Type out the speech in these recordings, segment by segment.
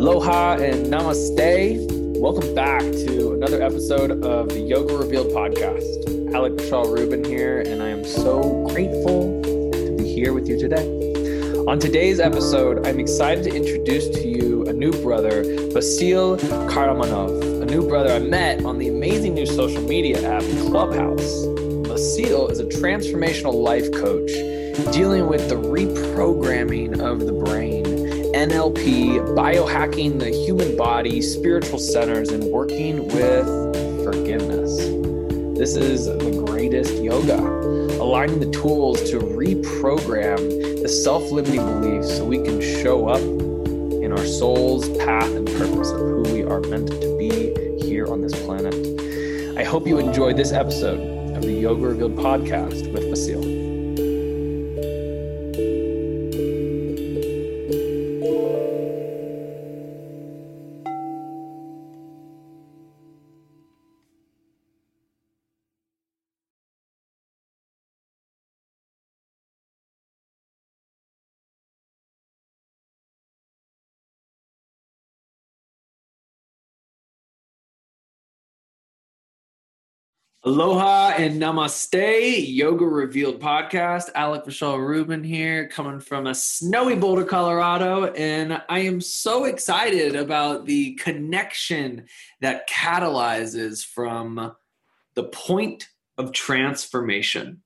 Aloha and namaste. Welcome back to another episode of the Yoga Revealed podcast. Alec Michelle Rubin here, and I am so grateful to be here with you today. On today's episode, I'm excited to introduce to you a new brother, Vasil Karamanov, a new brother I met on the amazing new social media app Clubhouse. Vasil is a transformational life coach dealing with the reprogramming of the brain NLP, biohacking the human body, spiritual centers, and working with forgiveness. This is the greatest yoga, aligning the tools to reprogram the self limiting beliefs so we can show up in our soul's path and purpose of who we are meant to be here on this planet. I hope you enjoyed this episode of the Yoga Revealed podcast with Vasil. Aloha and namaste, Yoga Revealed podcast. Alec Michelle Rubin here, coming from a snowy Boulder, Colorado. And I am so excited about the connection that catalyzes from the point of transformation.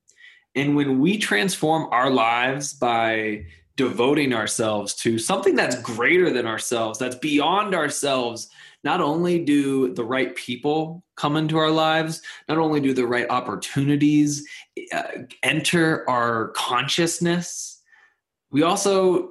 And when we transform our lives by devoting ourselves to something that's greater than ourselves, that's beyond ourselves, not only do the right people come into our lives, not only do the right opportunities uh, enter our consciousness, we also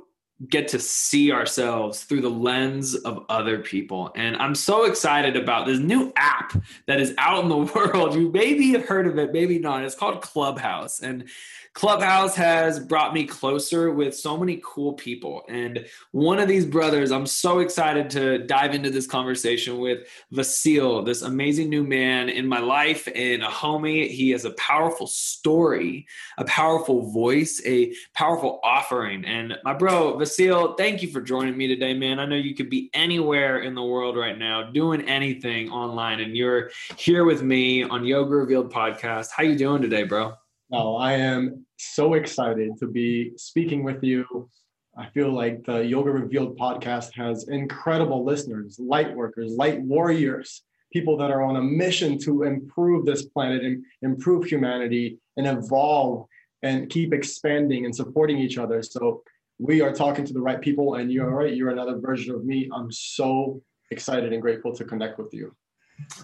get to see ourselves through the lens of other people. And I'm so excited about this new app that is out in the world. You maybe have heard of it, maybe not. It's called Clubhouse. And Clubhouse has brought me closer with so many cool people. And one of these brothers, I'm so excited to dive into this conversation with Vasil, this amazing new man in my life and a homie. He has a powerful story, a powerful voice, a powerful offering. And my bro, Vasil, thank you for joining me today, man. I know you could be anywhere in the world right now doing anything online, and you're here with me on Yoga Revealed podcast. How you doing today, bro? No, I am so excited to be speaking with you. I feel like the Yoga Revealed podcast has incredible listeners, light workers, light warriors, people that are on a mission to improve this planet and improve humanity and evolve and keep expanding and supporting each other. So we are talking to the right people, and you're right. You're another version of me. I'm so excited and grateful to connect with you.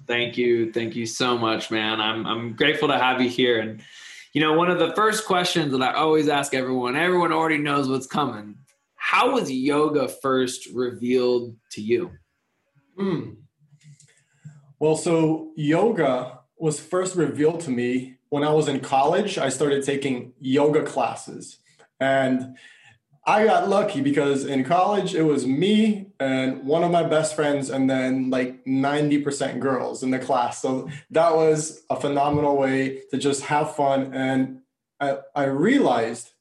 Thank you, thank you so much, man. I'm I'm grateful to have you here and you know, one of the first questions that I always ask everyone, everyone already knows what's coming. How was yoga first revealed to you? Mm. Well, so yoga was first revealed to me when I was in college. I started taking yoga classes. And I got lucky because in college it was me and one of my best friends, and then like 90% girls in the class. So that was a phenomenal way to just have fun. And I, I realized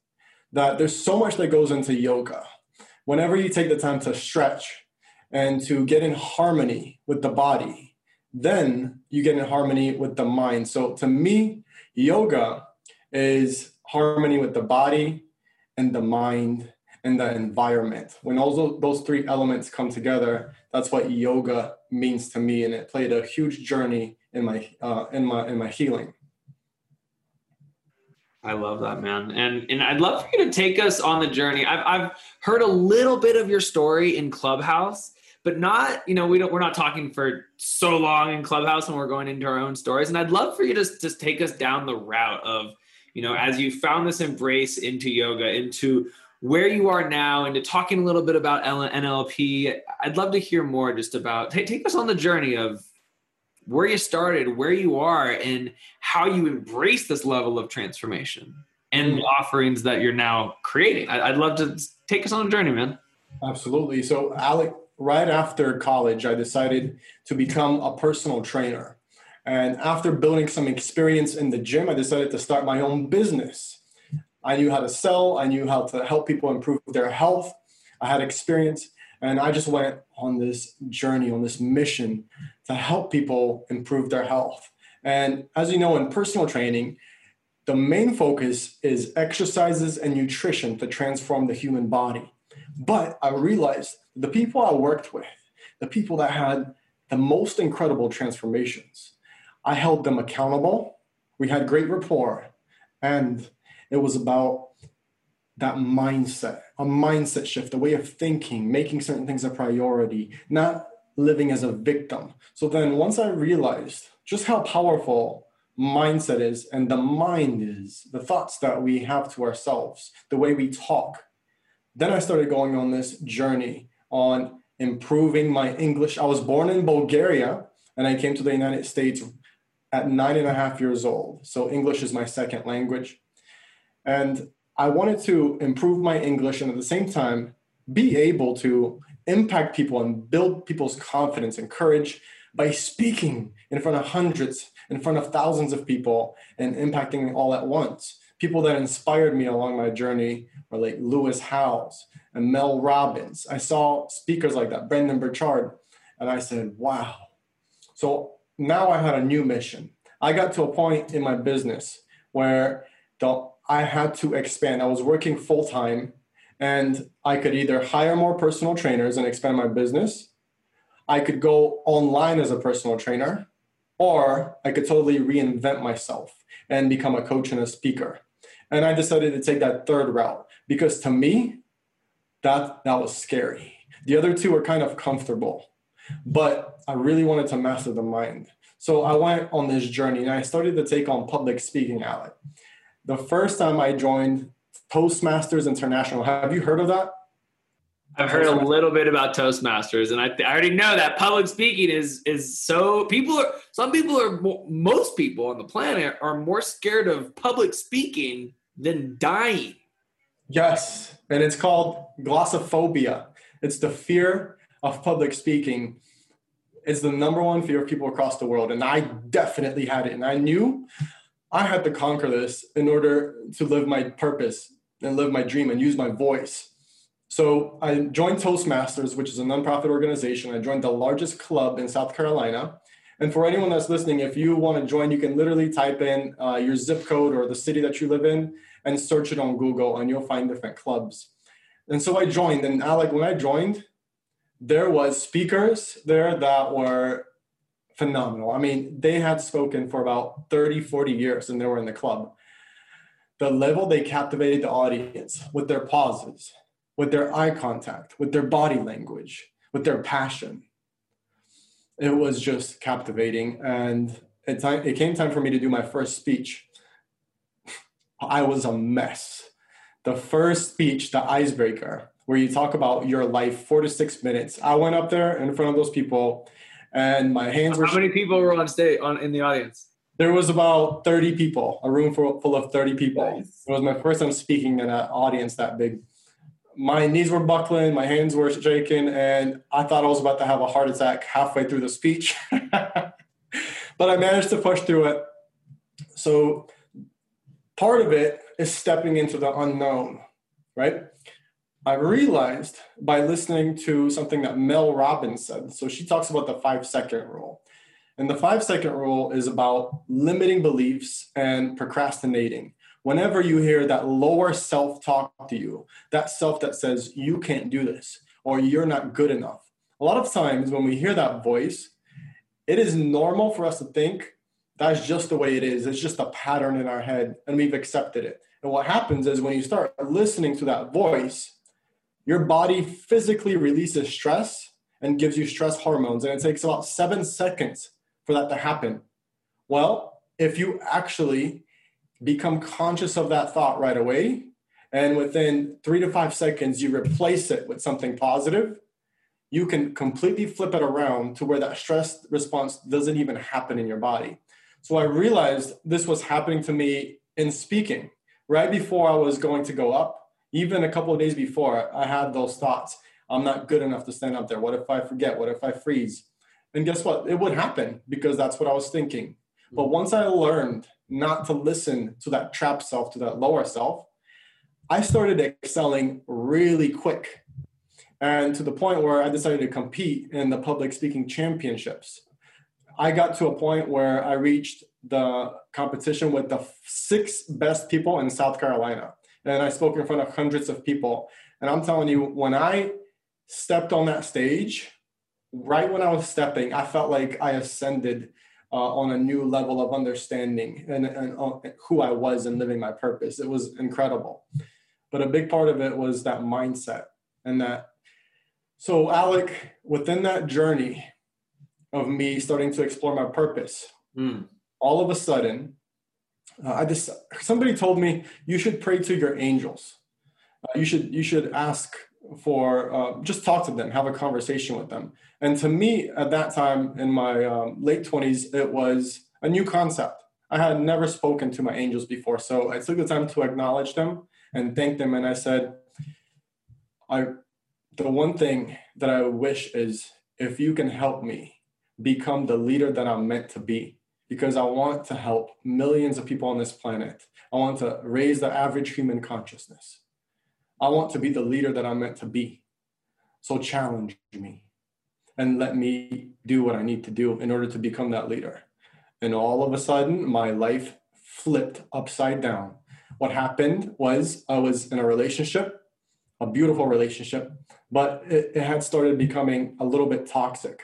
that there's so much that goes into yoga. Whenever you take the time to stretch and to get in harmony with the body, then you get in harmony with the mind. So to me, yoga is harmony with the body and the mind and the environment. When all those three elements come together, that's what yoga means to me, and it played a huge journey in my uh, in my in my healing. I love that, man. And and I'd love for you to take us on the journey. I've I've heard a little bit of your story in Clubhouse, but not, you know, we don't we're not talking for so long in Clubhouse and we're going into our own stories. And I'd love for you to just take us down the route of, you know, as you found this embrace into yoga, into where you are now, into talking a little bit about NLP. I'd love to hear more just about take, take us on the journey of where you started, where you are, and how you embrace this level of transformation and the offerings that you're now creating. I'd love to take us on a journey, man. Absolutely. So, Alec, right after college, I decided to become a personal trainer. And after building some experience in the gym, I decided to start my own business. I knew how to sell, I knew how to help people improve their health. I had experience, and I just went on this journey, on this mission to help people improve their health. And as you know, in personal training, the main focus is exercises and nutrition to transform the human body. But I realized the people I worked with, the people that had the most incredible transformations, I held them accountable. We had great rapport. And it was about that mindset, a mindset shift, a way of thinking, making certain things a priority, not living as a victim. So then once I realized just how powerful mindset is and the mind is, the thoughts that we have to ourselves, the way we talk, then I started going on this journey on improving my English. I was born in Bulgaria and I came to the United States at nine and a half years old. So English is my second language. And I wanted to improve my English and at the same time be able to impact people and build people's confidence and courage by speaking in front of hundreds, in front of thousands of people and impacting all at once. People that inspired me along my journey were like Lewis Howes and Mel Robbins. I saw speakers like that, Brendon Burchard, and I said, wow. So now I had a new mission. I got to a point in my business where the, I had to expand. I was working full time and I could either hire more personal trainers and expand my business. I could go online as a personal trainer, or I could totally reinvent myself and become a coach and a speaker. And I decided to take that third route because to me, that that was scary. The other two were kind of comfortable, but I really wanted to master the mind. So I went on this journey and I started to take on public speaking, Alec. The first time I joined Toastmasters International. Have you heard of that? I've heard a little bit about Toastmasters, and I, I already know that public speaking is is so people are some people are most people on the planet are more scared of public speaking than dying. Yes, and it's called glossophobia. It's the fear of public speaking. It's the number one fear of people across the world, and I definitely had it. And I knew I had to conquer this in order to live my purpose and live my dream and use my voice. So I joined Toastmasters, which is a nonprofit organization. I joined the largest club in South Carolina. And for anyone that's listening, if you want to join, you can literally type in uh, your zip code or the city that you live in and search it on Google, and you'll find different clubs. And so I joined. And Alec, when I joined, there was speakers there that were phenomenal. I mean, they had spoken for about 30, 40 years and they were in the club the level they captivated the audience with their pauses, with their eye contact, with their body language, with their passion. It was just captivating. And it, time, it came time for me to do my first speech. I was a mess. The first speech, the icebreaker, where you talk about your life four to six minutes. I went up there in front of those people and my hands were. How many people were on stage on in the audience? There was about 30 people, a room full, full of 30 people. Nice. It was my first time speaking in an audience that big. My knees were buckling, my hands were shaking, and I thought I was about to have a heart attack halfway through the speech. but I managed to push through it. So part of it is stepping into the unknown, right? I realized by listening to something that Mel Robbins said. So she talks about the five second rule. And the five second rule is about limiting beliefs and procrastinating. Whenever you hear that lower self talk to you, that self that says, you can't do this or you're not good enough, a lot of times when we hear that voice, it is normal for us to think that's just the way it is. It's just a pattern in our head and we've accepted it. And what happens is when you start listening to that voice, your body physically releases stress and gives you stress hormones. And it takes about seven seconds for that to happen? Well, if you actually become conscious of that thought right away, and within three to five seconds, you replace it with something positive, you can completely flip it around to where that stress response doesn't even happen in your body. So I realized this was happening to me in speaking. Right before I was going to go up, even a couple of days before, I had those thoughts. I'm not good enough to stand up there. What if I forget? What if I freeze? And guess what? It would happen because that's what I was thinking. But mm-hmm. once I learned not to listen to that trap self, to that lower self, I started excelling really quick. And to the point where I decided to compete in the public speaking championships. I got to a point where I reached the competition with the six best people in South Carolina. And I spoke in front of hundreds of people. And I'm telling you, when I stepped on that stage, right when I was stepping, I felt like I ascended uh, on a new level of understanding and, and uh, who I was and living my purpose. It was incredible. But a big part of it was that mindset and that. So, Alec, within that journey of me starting to explore my purpose, mm. all of a sudden, uh, I just somebody told me you should pray to your angels. Uh, you should you should ask for uh, just talk to them, have a conversation with them. And to me, at that time in my um, late 20s, it was a new concept. I had never spoken to my angels before. So I took the time to acknowledge them and thank them. And I said, I, the one thing that I wish is if you can help me become the leader that I'm meant to be, because I want to help millions of people on this planet. I want to raise the average human consciousness. I want to be the leader that I'm meant to be. So challenge me and let me do what I need to do in order to become that leader. And all of a sudden, my life flipped upside down. What happened was I was in a relationship, a beautiful relationship, but it, it had started becoming a little bit toxic.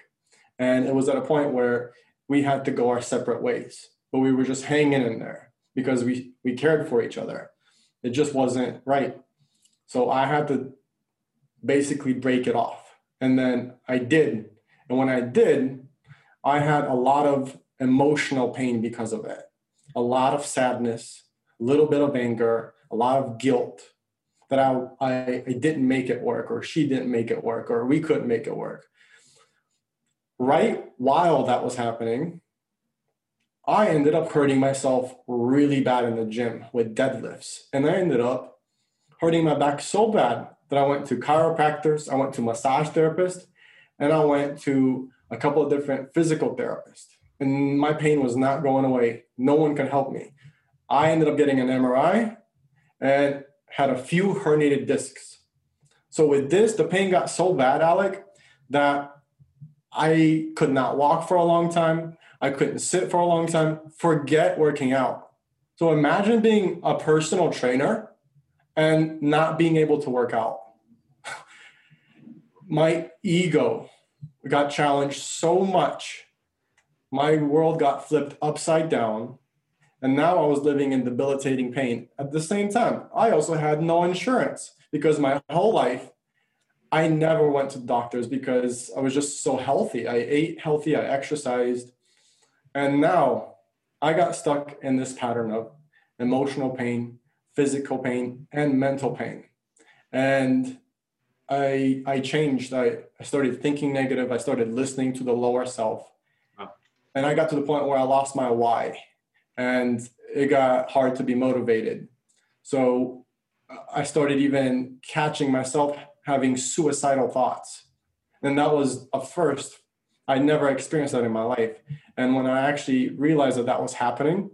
And it was at a point where we had to go our separate ways, but we were just hanging in there because we, we cared for each other. It just wasn't right. So I had to basically break it off. And then I did. And when I did, I had a lot of emotional pain because of it, a lot of sadness, a little bit of anger, a lot of guilt that I, I, I didn't make it work, or she didn't make it work, or we couldn't make it work. Right while that was happening, I ended up hurting myself really bad in the gym with deadlifts. And I ended up hurting my back so bad that I went to chiropractors, I went to massage therapists, and I went to a couple of different physical therapists. And my pain was not going away. No one could help me. I ended up getting an MRI and had a few herniated discs. So with this, the pain got so bad, Alec, that I could not walk for a long time. I couldn't sit for a long time. Forget working out. So imagine being a personal trainer and not being able to work out. My ego got challenged so much. My world got flipped upside down. And now I was living in debilitating pain. At the same time, I also had no insurance because my whole life, I never went to doctors because I was just so healthy. I ate healthy, I exercised. And now I got stuck in this pattern of emotional pain, physical pain and mental pain. And I I changed. I, I started thinking negative. I started listening to the lower self. Wow. And I got to the point where I lost my why. And it got hard to be motivated. So I started even catching myself having suicidal thoughts. And that was a first. I never experienced that in my life. And when I actually realized that that was happening,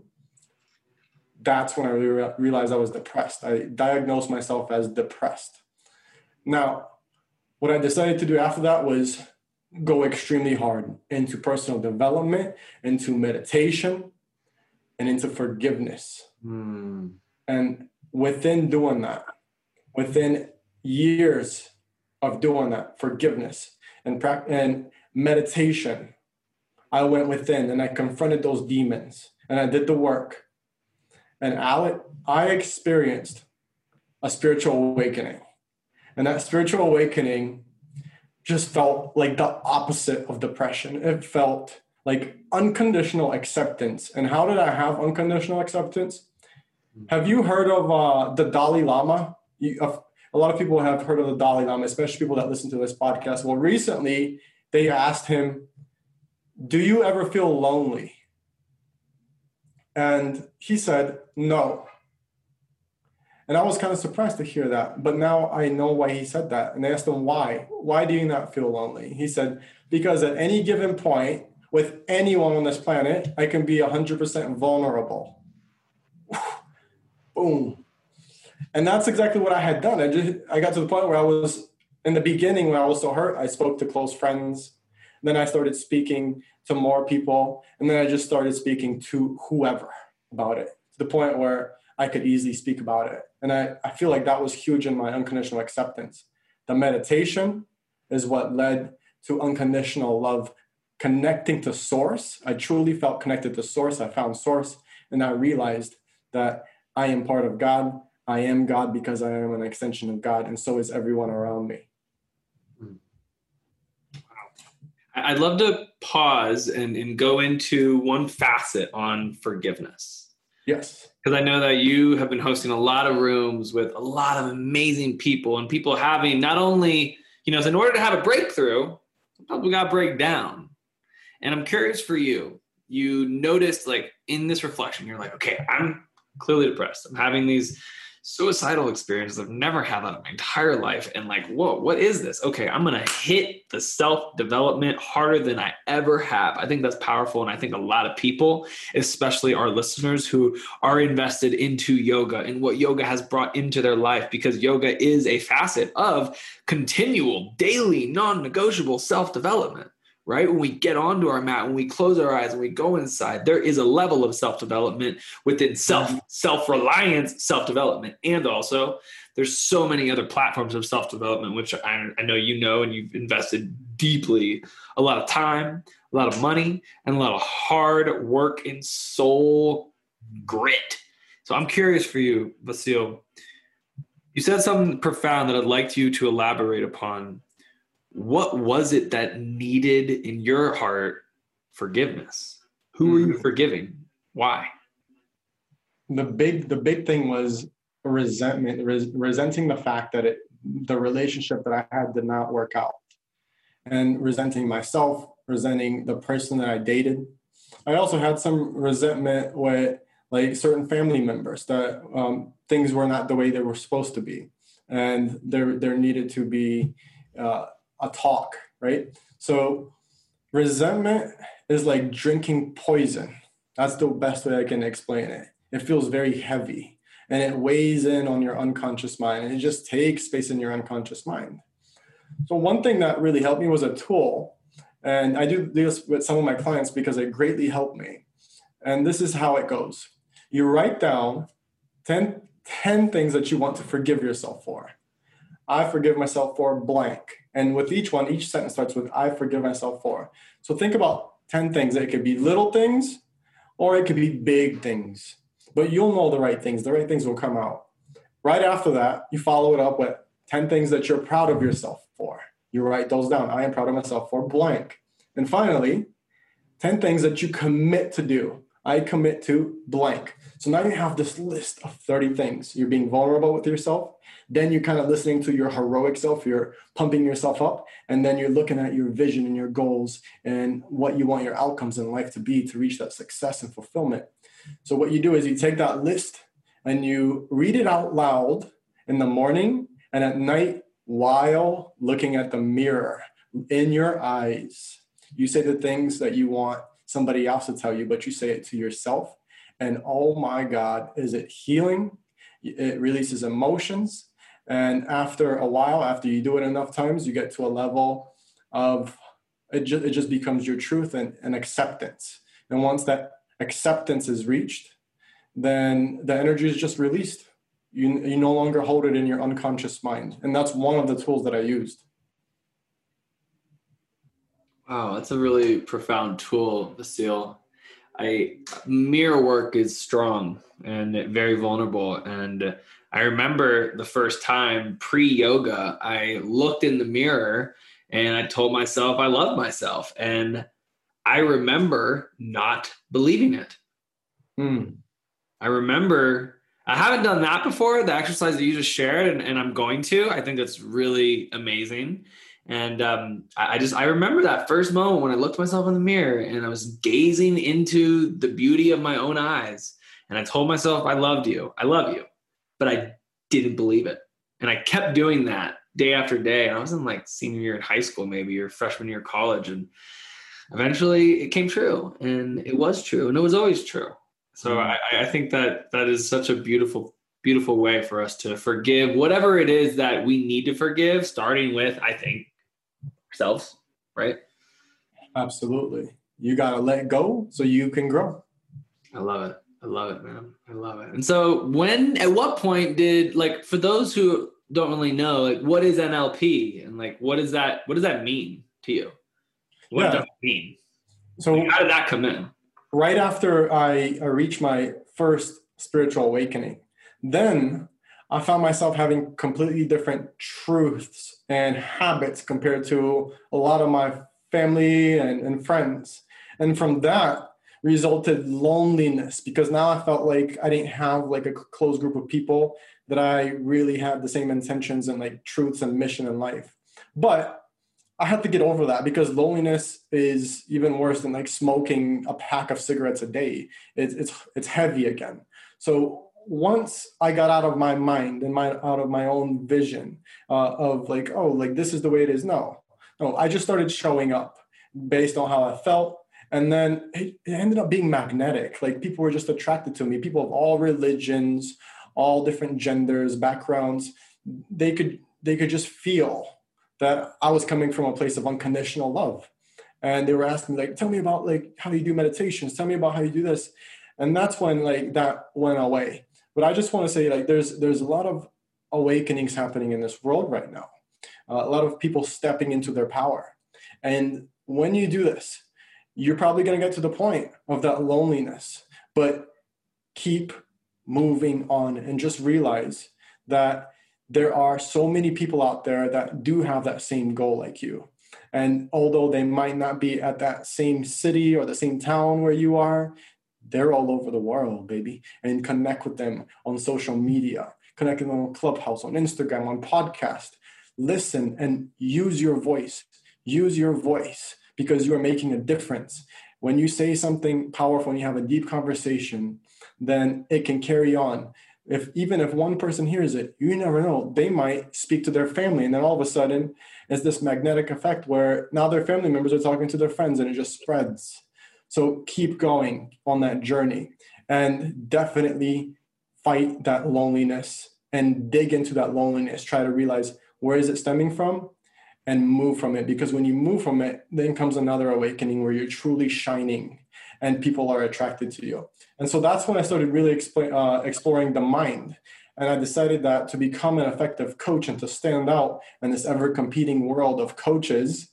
that's when I re- realized I was depressed. I diagnosed myself as depressed. Now, what I decided to do after that was go extremely hard into personal development, into meditation, and into forgiveness. Mm. And within doing that, within years of doing that, forgiveness and, pra- and meditation, I went within and I confronted those demons and I did the work. And Alec, I experienced a spiritual awakening. And that spiritual awakening just felt like the opposite of depression. It felt like unconditional acceptance. And how did I have unconditional acceptance? Have you heard of uh, the Dalai Lama? You, a lot of people have heard of the Dalai Lama, especially people that listen to this podcast. Well, recently they asked him, Do you ever feel lonely? And he said, No. And I was kind of surprised to hear that. But now I know why he said that. And I asked him, Why? Why do you not feel lonely? He said, Because at any given point, with anyone on this planet, I can be 100% vulnerable. Boom. And that's exactly what I had done. I just I got to the point where I was in the beginning when I was so hurt, I spoke to close friends. Then I started speaking to more people. And then I just started speaking to whoever about it to the point where I could easily speak about it. And I, I feel like that was huge in my unconditional acceptance. The meditation is what led to unconditional love, connecting to source. I truly felt connected to source. I found source and I realized that I am part of God. I am God because I am an extension of God, and so is everyone around me. I'd love to pause and, and go into one facet on forgiveness. Yes. Because I know that you have been hosting a lot of rooms with a lot of amazing people and people having not only, you know, in order to have a breakthrough, we got break down. And I'm curious for you, you noticed like in this reflection, you're like, okay, I'm clearly depressed. I'm having these suicidal experiences. I've never had that in my entire life. And like, whoa, what is this? Okay, I'm going to hit the self development harder than I ever have. I think that's powerful. And I think a lot of people, especially our listeners who are invested into yoga and what yoga has brought into their life, because yoga is a facet of continual, daily, non negotiable self development right? When we get onto our mat, when we close our eyes, when we go inside, there is a level of self development within self mm-hmm. self reliance, self development, and also there's so many other platforms of self development, which I, I know you know, and you've invested deeply a lot of time, a lot of money, and a lot of hard work and soul grit. So I'm curious for you, Vasil. You said something profound that I'd like you to elaborate upon what was it that needed in your heart forgiveness? Who were you mm. forgiving? Why? The big the big thing was resentment, res- resenting the fact that it the relationship that I had did not work out, and resenting myself, resenting the person that I dated. I also had some resentment with like certain family members that um, things were not the way they were supposed to be, and there there needed to be. Uh, a talk, right? So resentment is like drinking poison. That's the best way I can explain it. It feels very heavy and it weighs in on your unconscious mind and it just takes space in your unconscious mind. So one thing that really helped me was a tool. And I do this with some of my clients because it greatly helped me. And this is how it goes. You write down 10, 10 things that you want to forgive yourself for. I forgive myself for blank. And with each one, each sentence starts with I forgive myself for. So think about 10 things. It could be little things or it could be big things. But you'll know the right things. The right things will come out. Right after that, you follow it up with 10 things that you're proud of yourself for. You write those down. I am proud of myself for blank. And finally, 10 things that you commit to do. I commit to blank. So now you have this list of 30 things. You're being vulnerable with yourself. Then you're kind of listening to your heroic self. You're pumping yourself up. And then you're looking at your vision and your goals and what you want your outcomes in life to be to reach that success and fulfillment. So what you do is you take that list and you read it out loud in the morning and at night while looking at the mirror in your eyes. You say the things that you want somebody else to tell you, but you say it to yourself. And oh my God, is it healing? It releases emotions. And after a while, after you do it enough times, you get to a level of it just, it just becomes your truth and, and acceptance. And once that acceptance is reached, then the energy is just released. You, you no longer hold it in your unconscious mind. And that's one of the tools that I used. Wow, that's a really profound tool, Vasil. I mirror work is strong and very vulnerable. And I remember the first time pre yoga, I looked in the mirror and I told myself I love myself. And I remember not believing it. Hmm. I remember I haven't done that before, the exercise that you just shared, and, and I'm going to. I think that's really amazing. And um, I, I just I remember that first moment when I looked myself in the mirror and I was gazing into the beauty of my own eyes, and I told myself I loved you, I love you, but I didn't believe it, and I kept doing that day after day. And I was in like senior year in high school, maybe or freshman year of college, and eventually it came true, and it was true, and it was always true. So mm. I, I think that that is such a beautiful beautiful way for us to forgive whatever it is that we need to forgive starting with i think ourselves, right? Absolutely. You got to let go so you can grow. I love it. I love it, man. I love it. And so, when, at what point did, like, for those who don't really know, like, what is NLP and like, what is that, what does that mean to you? What yeah. does it mean? So, like, how did that come in? Right after I, I reached my first spiritual awakening, then I found myself having completely different truths and habits compared to a lot of my family and, and friends. And from that resulted loneliness because now I felt like I didn't have like a close group of people that I really had the same intentions and like truths and mission in life. But I had to get over that because loneliness is even worse than like smoking a pack of cigarettes a day. It's it's it's heavy again. So once I got out of my mind and my out of my own vision uh, of like, oh, like this is the way it is. No, no, I just started showing up based on how I felt. And then it, it ended up being magnetic. Like people were just attracted to me. People of all religions, all different genders, backgrounds. They could they could just feel that I was coming from a place of unconditional love. And they were asking like, tell me about like how you do meditations. Tell me about how you do this. And that's when like that went away but I just want to say, like, there's there's a lot of awakenings happening in this world right now. Uh, a lot of people stepping into their power, and when you do this, you're probably going to get to the point of that loneliness. But keep moving on, and just realize that there are so many people out there that do have that same goal like you. And although they might not be at that same city or the same town where you are, they're all over the world, baby. And connect with them on social media, connect with them on Clubhouse, on Instagram, on podcast. Listen and use your voice. Use your voice because you are making a difference. When you say something powerful and you have a deep conversation, then it can carry on. If even if one person hears it, you never know. They might speak to their family, and then all of a sudden, it's this magnetic effect where now their family members are talking to their friends, and it just spreads so keep going on that journey and definitely fight that loneliness and dig into that loneliness. Try to realize where is it stemming from and move from it. Because when you move from it, then comes another awakening where you're truly shining and people are attracted to you. And so that's when I started really uh, exploring the mind. And I decided that to become an effective coach and to stand out in this ever competing world of coaches,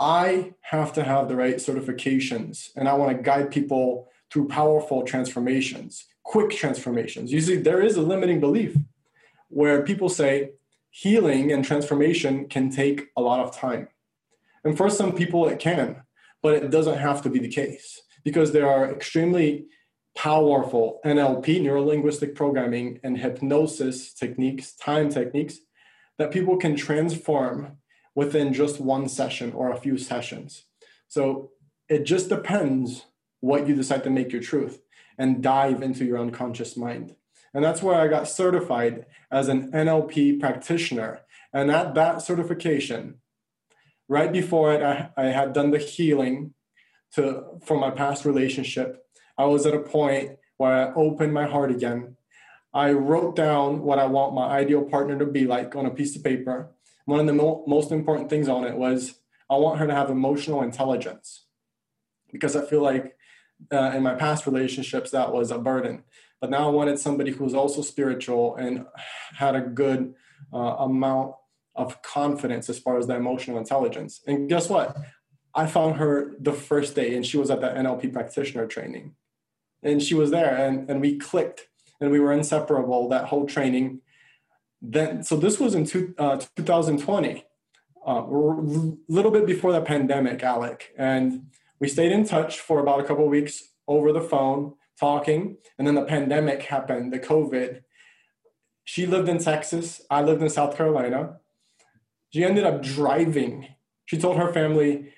I have to have the right certifications and I want to guide people through powerful transformations, quick transformations. Usually, there is a limiting belief where people say healing and transformation can take a lot of time. And for some people, it can, but it doesn't have to be the case. because there are extremely powerful NLP, neuro linguistic programming, and hypnosis techniques, time techniques that people can transform within just one session or a few sessions. So it just depends what you decide to make your truth and dive into your unconscious mind. And that's why I got certified as an NLP practitioner. And at that certification, right before it, I, I had done the healing to for my past relationship. I was at a point where I opened my heart again. I wrote down what I want my ideal partner to be like on a piece of paper. One of the mo- most important things on it was I want her to have emotional intelligence because I feel like uh, in my past relationships that was a burden. But now I wanted somebody who was also spiritual and had a good uh, amount of confidence as far as the emotional intelligence. And guess what? I found her the first day, and she was at the NLP practitioner training, and she was there, and and we clicked, and we were inseparable that whole training. Then, so this was in two, uh, 2020, a uh, little bit before the pandemic, Alec, and we stayed in touch for about a couple weeks over the phone, talking, and then the pandemic happened, the COVID. She lived in Texas, I lived in South Carolina. She ended up driving. She told her family,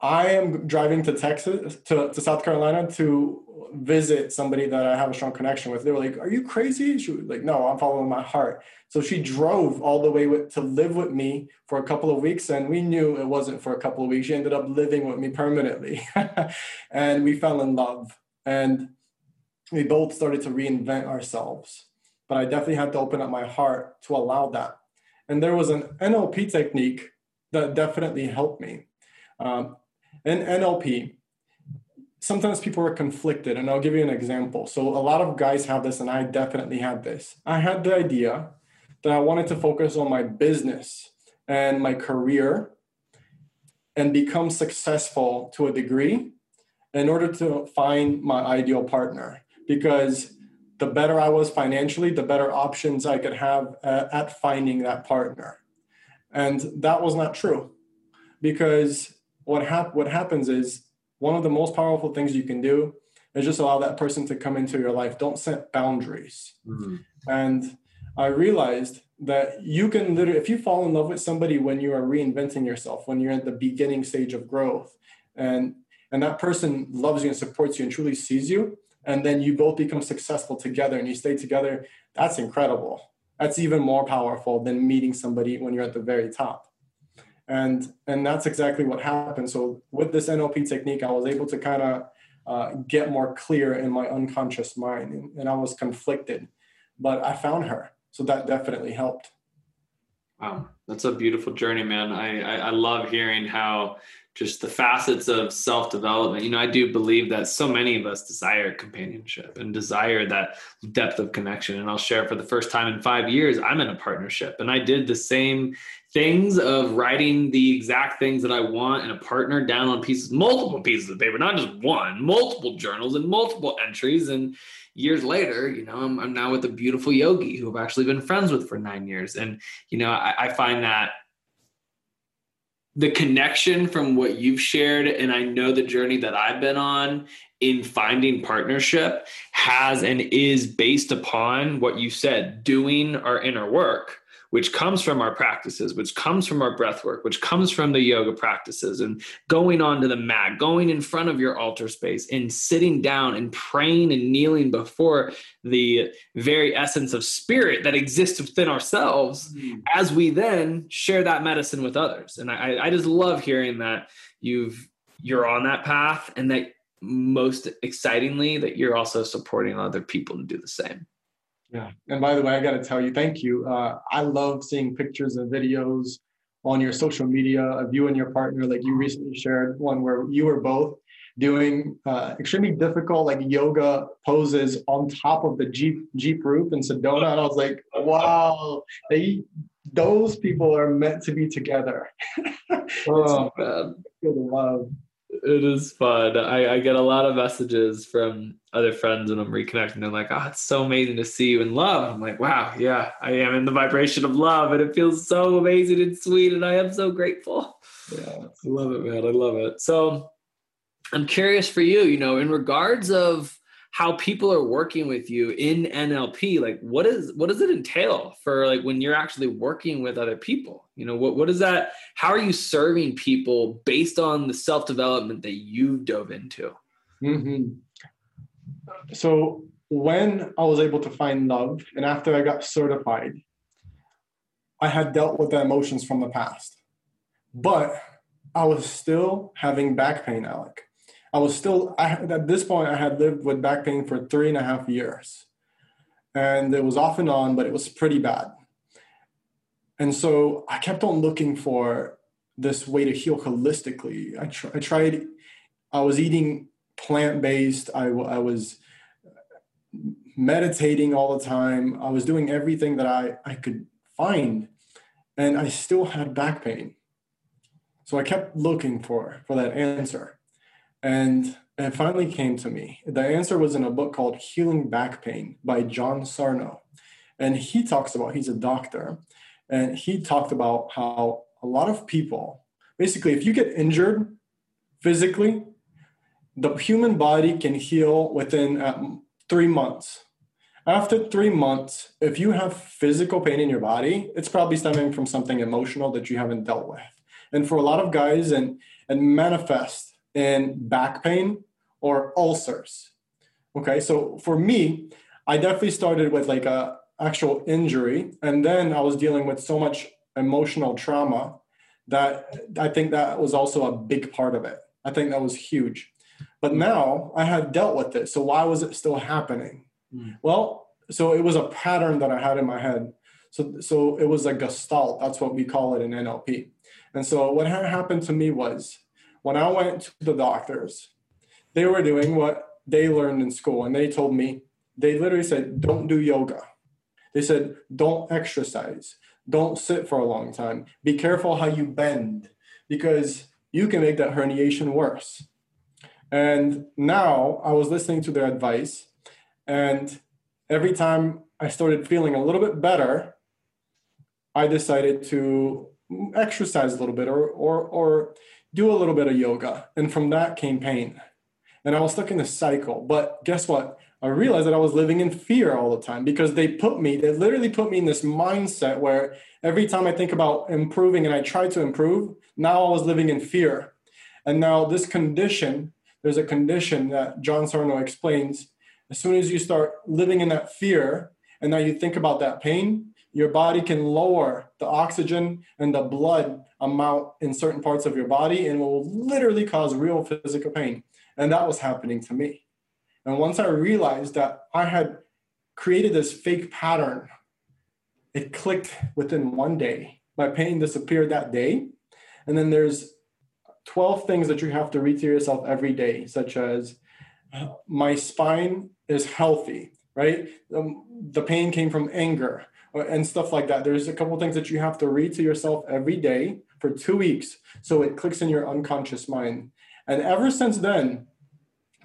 I am driving to Texas, to, to South Carolina to visit somebody that I have a strong connection with. They were like, Are you crazy? She was like, No, I'm following my heart. So she drove all the way with, to live with me for a couple of weeks. And we knew it wasn't for a couple of weeks. She ended up living with me permanently. and we fell in love. And we both started to reinvent ourselves. But I definitely had to open up my heart to allow that. And there was an NLP technique that definitely helped me. Um, in NLP, sometimes people are conflicted, and I'll give you an example. So, a lot of guys have this, and I definitely had this. I had the idea that I wanted to focus on my business and my career and become successful to a degree in order to find my ideal partner because the better I was financially, the better options I could have at, at finding that partner. And that was not true because what, hap- what happens is one of the most powerful things you can do is just allow that person to come into your life. Don't set boundaries. Mm-hmm. And I realized that you can literally, if you fall in love with somebody when you are reinventing yourself, when you're at the beginning stage of growth, and and that person loves you and supports you and truly sees you, and then you both become successful together and you stay together, that's incredible. That's even more powerful than meeting somebody when you're at the very top. And and that's exactly what happened. So with this NLP technique, I was able to kind of uh, get more clear in my unconscious mind, and, and I was conflicted, but I found her. So that definitely helped. Wow, that's a beautiful journey, man. I, I, I love hearing how just the facets of self development. You know, I do believe that so many of us desire companionship and desire that depth of connection. And I'll share for the first time in five years, I'm in a partnership. And I did the same things of writing the exact things that I want in a partner down on pieces, multiple pieces of paper, not just one, multiple journals and multiple entries. And years later, you know, I'm, I'm now with a beautiful yogi who I've actually been friends with for nine years. And, you know, I, I find that the connection from what you've shared and i know the journey that i've been on in finding partnership has and is based upon what you said doing our inner work which comes from our practices, which comes from our breath work, which comes from the yoga practices, and going onto the mat, going in front of your altar space, and sitting down and praying and kneeling before the very essence of spirit that exists within ourselves mm. as we then share that medicine with others. And I, I just love hearing that you've you're on that path and that most excitingly that you're also supporting other people to do the same. Yeah. And by the way, I got to tell you, thank you. Uh, I love seeing pictures and videos on your social media of you and your partner. Like you recently shared one where you were both doing uh, extremely difficult like yoga poses on top of the Jeep Jeep roof in Sedona. And I was like, wow, they those people are meant to be together. oh man. Feel the love it is fun. I, I, get a lot of messages from other friends when I'm reconnecting. They're like, "Oh, it's so amazing to see you in love." I'm like, "Wow, yeah, I am in the vibration of love, and it feels so amazing and sweet, and I am so grateful." Yeah, I love it, man. I love it. So, I'm curious for you, you know, in regards of how people are working with you in NLP, like what is what does it entail for like when you're actually working with other people? You know, what what is that? How are you serving people based on the self development that you've dove into? Mm-hmm. So when I was able to find love, and after I got certified, I had dealt with the emotions from the past, but I was still having back pain, Alec. I was still I, at this point. I had lived with back pain for three and a half years, and it was off and on, but it was pretty bad. And so I kept on looking for this way to heal holistically. I, tr- I tried. I was eating plant based. I, I was meditating all the time. I was doing everything that I, I could find, and I still had back pain. So I kept looking for for that answer. And it finally came to me. The answer was in a book called Healing Back Pain by John Sarno. And he talks about, he's a doctor, and he talked about how a lot of people, basically, if you get injured physically, the human body can heal within uh, three months. After three months, if you have physical pain in your body, it's probably stemming from something emotional that you haven't dealt with. And for a lot of guys, and, and manifest in back pain or ulcers. Okay, so for me, I definitely started with like a actual injury, and then I was dealing with so much emotional trauma that I think that was also a big part of it. I think that was huge. But now I had dealt with it. So why was it still happening? Mm. Well, so it was a pattern that I had in my head. So so it was a gestalt. That's what we call it in NLP. And so what had happened to me was when I went to the doctors, they were doing what they learned in school. And they told me, they literally said, don't do yoga. They said, don't exercise. Don't sit for a long time. Be careful how you bend because you can make that herniation worse. And now I was listening to their advice. And every time I started feeling a little bit better, I decided to exercise a little bit or, or, or do a little bit of yoga. And from that came pain. And I was stuck in a cycle. But guess what? I realized that I was living in fear all the time because they put me, they literally put me in this mindset where every time I think about improving and I try to improve, now I was living in fear. And now this condition, there's a condition that John Sarno explains. As soon as you start living in that fear, and now you think about that pain, your body can lower the oxygen and the blood amount in certain parts of your body and will literally cause real physical pain. And that was happening to me. And once I realized that I had created this fake pattern, it clicked within one day. My pain disappeared that day. And then there's 12 things that you have to read to yourself every day, such as my spine is healthy, right? Um, the pain came from anger and stuff like that. There's a couple things that you have to read to yourself every day for two weeks so it clicks in your unconscious mind. And ever since then,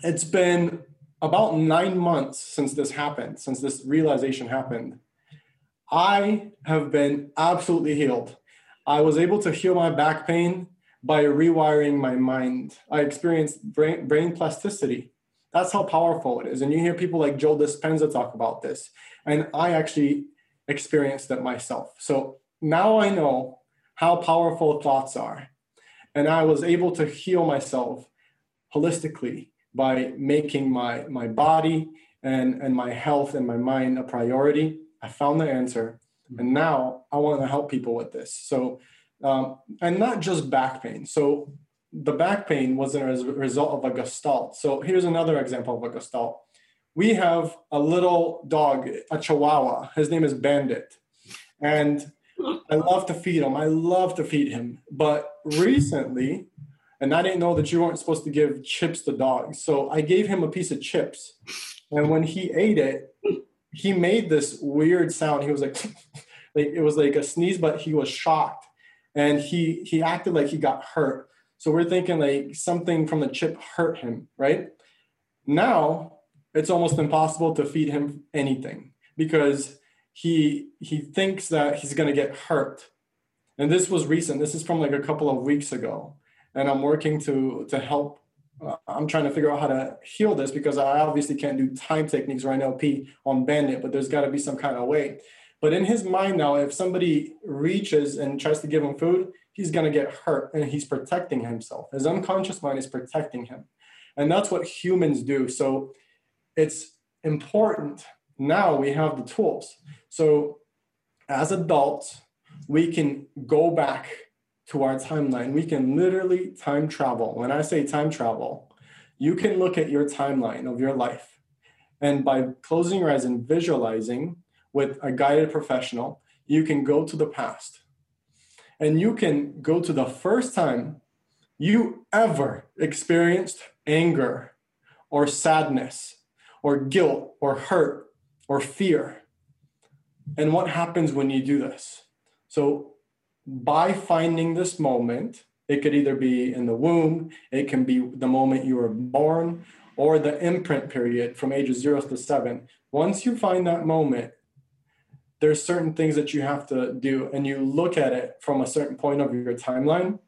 it's been about nine months since this happened, since this realization happened. I have been absolutely healed. I was able to heal my back pain by rewiring my mind. I experienced brain, brain plasticity. That's how powerful it is. And you hear people like Joe Dispenza talk about this. And I actually experienced it myself. So now I know how powerful thoughts are. And I was able to heal myself holistically by making my, my body and, and my health and my mind a priority. I found the answer. And now I want to help people with this. So, um, and not just back pain. So, the back pain was a result of a gestalt. So, here's another example of a gestalt we have a little dog, a chihuahua. His name is Bandit. And I love to feed him. I love to feed him. But recently, and I didn't know that you weren't supposed to give chips to dogs. So I gave him a piece of chips. And when he ate it, he made this weird sound. He was like, it was like a sneeze, but he was shocked. And he he acted like he got hurt. So we're thinking like something from the chip hurt him, right? Now it's almost impossible to feed him anything because he he thinks that he's going to get hurt and this was recent this is from like a couple of weeks ago and i'm working to to help uh, I'm trying to figure out how to heal this because I obviously can't do time techniques or NLP on Bandit, but there's got to be some kind of way. But in his mind now, if somebody reaches and tries to give him food, he's going to get hurt and he's protecting himself. His unconscious mind is protecting him. And that's what humans do. So it's important now we have the tools. So as adults, we can go back to our timeline. We can literally time travel. When I say time travel, you can look at your timeline of your life. And by closing your eyes and visualizing with a guided professional, you can go to the past. And you can go to the first time you ever experienced anger or sadness or guilt or hurt or fear. And what happens when you do this? So, by finding this moment, it could either be in the womb, it can be the moment you were born, or the imprint period from ages zero to seven. Once you find that moment, there's certain things that you have to do, and you look at it from a certain point of your timeline.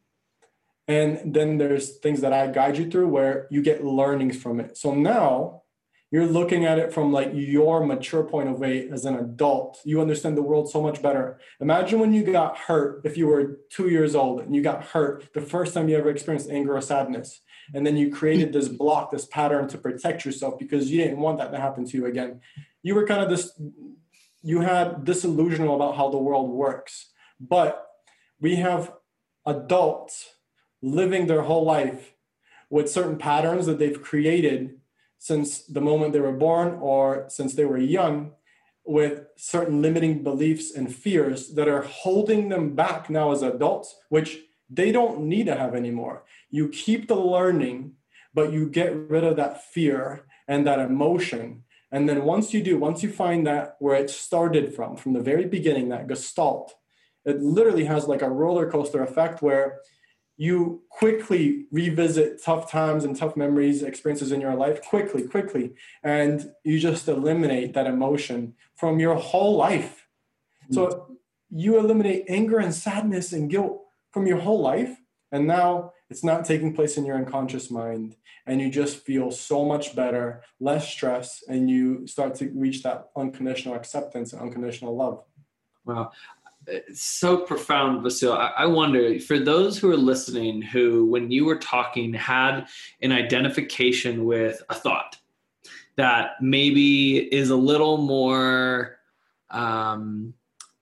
And then there's things that I guide you through where you get learnings from it. So now you're looking at it from like your mature point of view as an adult. You understand the world so much better. Imagine when you got hurt if you were two years old and you got hurt the first time you ever experienced anger or sadness. And then you created this block this pattern to protect yourself because you didn't want that to happen to you again. You were kind of this you had disillusional about how the world works. But we have adults living their whole life with certain patterns that they've created since the moment they were born or since they were young with certain limiting beliefs and fears that are holding them back now as adults, which they don't need to have anymore. You keep the learning, but you get rid of that fear and that emotion. And then once you do, once you find that where it started from, from the very beginning, that gestalt, it literally has like a roller coaster effect where you quickly revisit tough times and tough memories, experiences in your life quickly, quickly, and you just eliminate that emotion from your whole life. Mm-hmm. So you eliminate anger and sadness and guilt from your whole life, and now it's not taking place in your unconscious mind, and you just feel so much better, less stress, and you start to reach that unconditional acceptance and unconditional love. Wow so profound, Vasil. I, wonder for those who are listening who, when you were talking, had an identification with a thought that maybe is a little more um,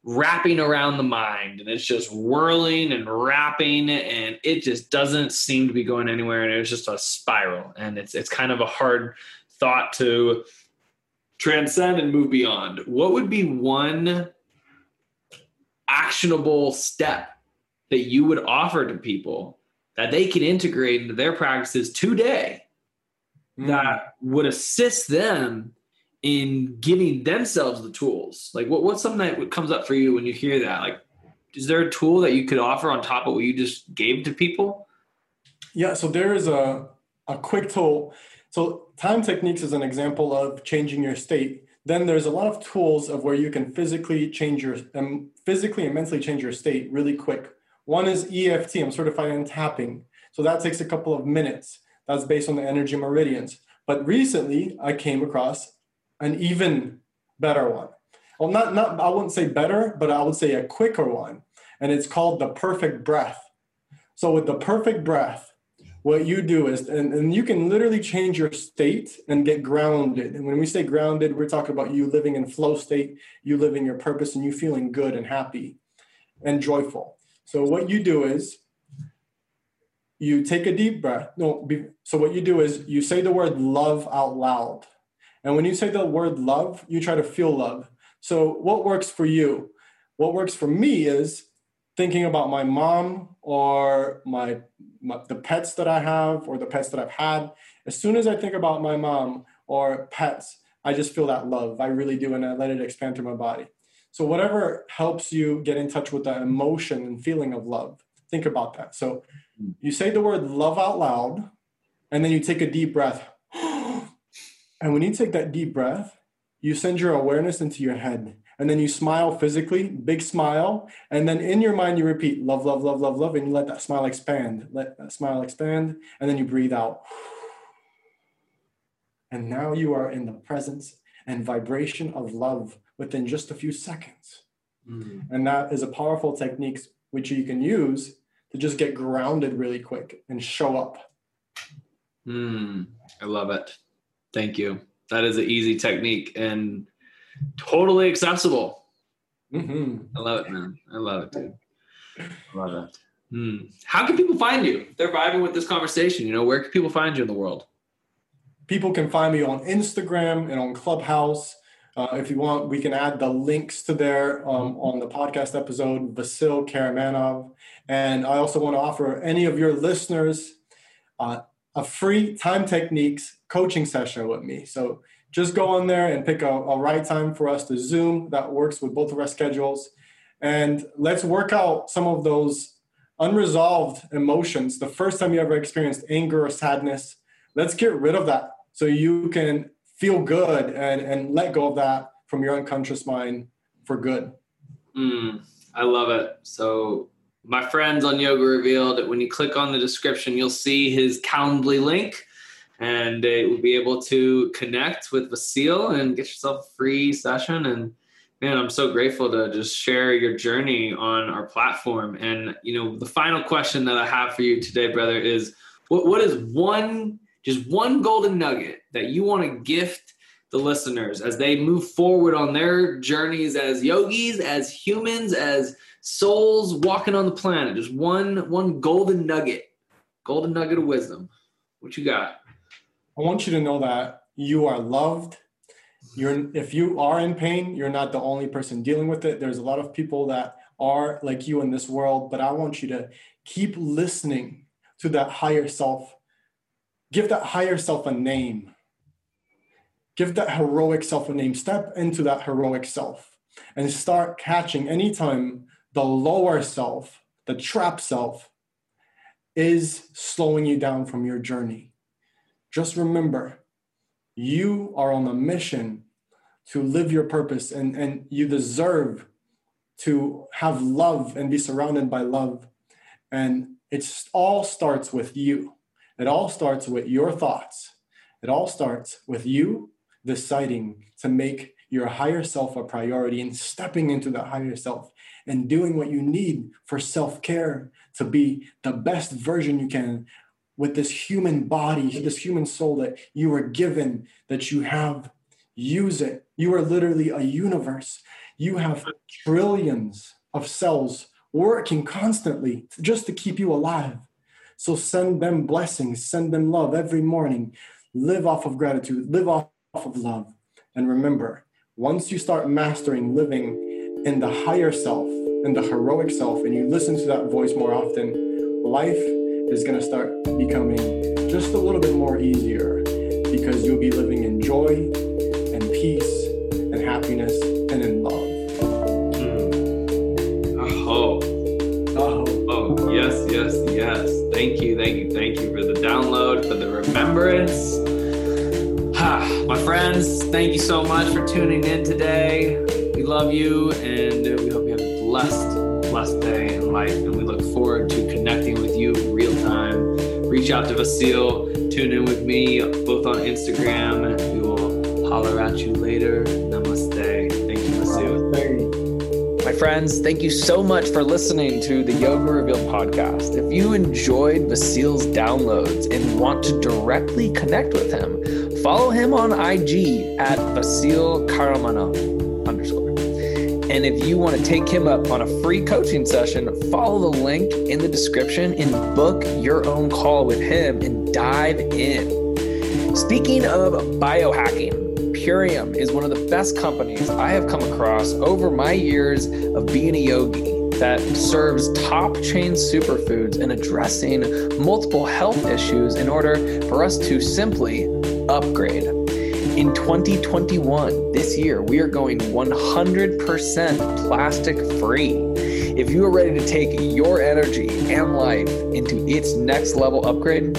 wrapping around the mind and it's just whirling and wrapping and it just doesn't seem to be going anywhere and it's just a spiral and it's it's kind of a hard thought to transcend and move beyond what would be one actionable step that you would offer to people that they can integrate into their practices today mm. that would assist them in giving themselves the tools. Like what, what's something that comes up for you when you hear that? Like is there a tool that you could offer on top of what you just gave to people? Yeah so there is a, a quick tool. So time techniques is an example of changing your state then there's a lot of tools of where you can physically change your um, physically and mentally change your state really quick. One is EFT. I'm certified in tapping, so that takes a couple of minutes. That's based on the energy meridians. But recently, I came across an even better one. Well, not not I wouldn't say better, but I would say a quicker one, and it's called the perfect breath. So with the perfect breath, what you do is and, and you can literally change your state and get grounded. And when we say grounded we're talking about you living in flow state you living your purpose and you feeling good and happy and joyful. So what you do is you take a deep breath. No so what you do is you say the word love out loud. And when you say the word love you try to feel love. So what works for you? What works for me is thinking about my mom or my, my, the pets that I have or the pets that I've had, as soon as I think about my mom or pets, I just feel that love. I really do, and I let it expand through my body. So whatever helps you get in touch with the emotion and feeling of love, think about that. So mm. you say the word love out loud, and then you take a deep breath. and when you take that deep breath, you send your awareness into your head and then you smile physically, big smile, and then in your mind you repeat love, love, love, love, love, and you let that smile expand. Let that smile expand, and then you breathe out. And now you are in the presence and vibration of love within just a few seconds. Mm. And that is a powerful technique which you can use to just get grounded really quick and show up. Mm, I love it. Thank you. That is an easy technique and totally accessible. Mm-hmm. I love it, man. I love it, dude. I love it. Mm. How can people find you? They're vibing with this conversation. You know, where can people find you in the world? People can find me on Instagram and on Clubhouse. Uh, if you want, we can add the links to there um, on the podcast episode, Vasil Karamanov. And I also want to offer any of your listeners uh, a free time techniques coaching session with me. So just go on there and pick a, a right time for us to Zoom that works with both of our schedules. And let's work out some of those unresolved emotions. The first time you ever experienced anger or sadness, let's get rid of that so you can feel good and, and let go of that from your unconscious mind for good. Mm, I love it. So my friends on Yoga Revealed, when you click on the description, you'll see his Calendly link and you will be able to connect with Vasil and get yourself a free session. And man, I'm so grateful to just share your journey on our platform. And, you know, the final question that I have for you today, brother, is what, what is one, just one golden nugget that you want to gift the listeners as they move forward on their journeys as yogis, as humans, as souls walking on the planet. Just one one golden nugget, golden nugget of wisdom. What you got? I want you to know that you are loved. You're if you are in pain, you're not the only person dealing with it. There's a lot of people that are like you in this world, but I want you to keep listening to that higher self. Give that higher self a name. Give that heroic self a name. Step into that heroic self and start catching anytime the lower self, the trap self, is slowing you down from your journey. Just remember, you are on a mission to live your purpose and, and you deserve to have love and be surrounded by love. And it all starts with you. It all starts with your thoughts. It all starts with you deciding to make your higher self a priority and stepping into that higher self and doing what you need for self care to be the best version you can with this human body, this human soul that you were given, that you have. Use it. You are literally a universe. You have trillions of cells working constantly just to keep you alive. So send them blessings, send them love every morning. Live off of gratitude, live off of love. And remember, once you start mastering living in the higher self, in the heroic self, and you listen to that voice more often, life is going to start becoming just a little bit more easier because you'll be living in joy and peace and happiness and in love. Mm. Oh. Oh. Oh, yes, yes, yes. Thank you, thank you, thank you for the download, for the remembrance. My friends, thank you so much for tuning in today. We love you and we hope you have a blessed, blessed day in life. Out to Vasil, tune in with me both on Instagram. We will holler at you later. Namaste. Thank you, Vasil. My friends, thank you so much for listening to the Yoga Revealed podcast. If you enjoyed Vasil's downloads and want to directly connect with him, Follow him on IG at Vasil underscore. And if you want to take him up on a free coaching session, follow the link in the description and book your own call with him and dive in. Speaking of biohacking, Purium is one of the best companies I have come across over my years of being a yogi that serves top chain superfoods and addressing multiple health issues in order for us to simply upgrade. In 2021, this year, we are going 100% plastic free. If you are ready to take your energy and life into its next level upgrade,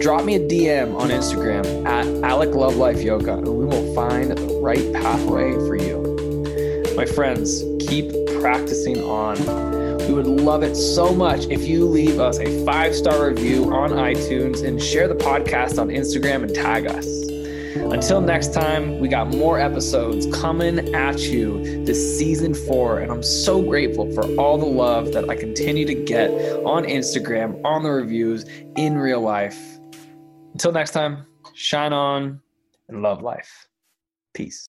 drop me a DM on Instagram at Alec Love Life Yoga, and we will find the right pathway for you. My friends, keep practicing on. We would love it so much if you leave us a five star review on iTunes and share the podcast on Instagram and tag us. Until next time, we got more episodes coming at you this season four. And I'm so grateful for all the love that I continue to get on Instagram, on the reviews, in real life. Until next time, shine on and love life. Peace.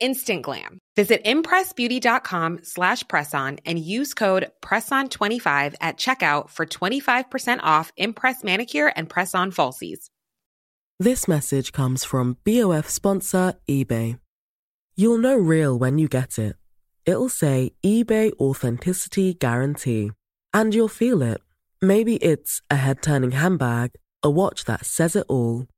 instant glam. Visit impressbeauty.com slash presson and use code PRESSON25 at checkout for 25% off Impress Manicure and Press-On Falsies. This message comes from BOF sponsor eBay. You'll know real when you get it. It'll say eBay Authenticity Guarantee. And you'll feel it. Maybe it's a head-turning handbag, a watch that says it all,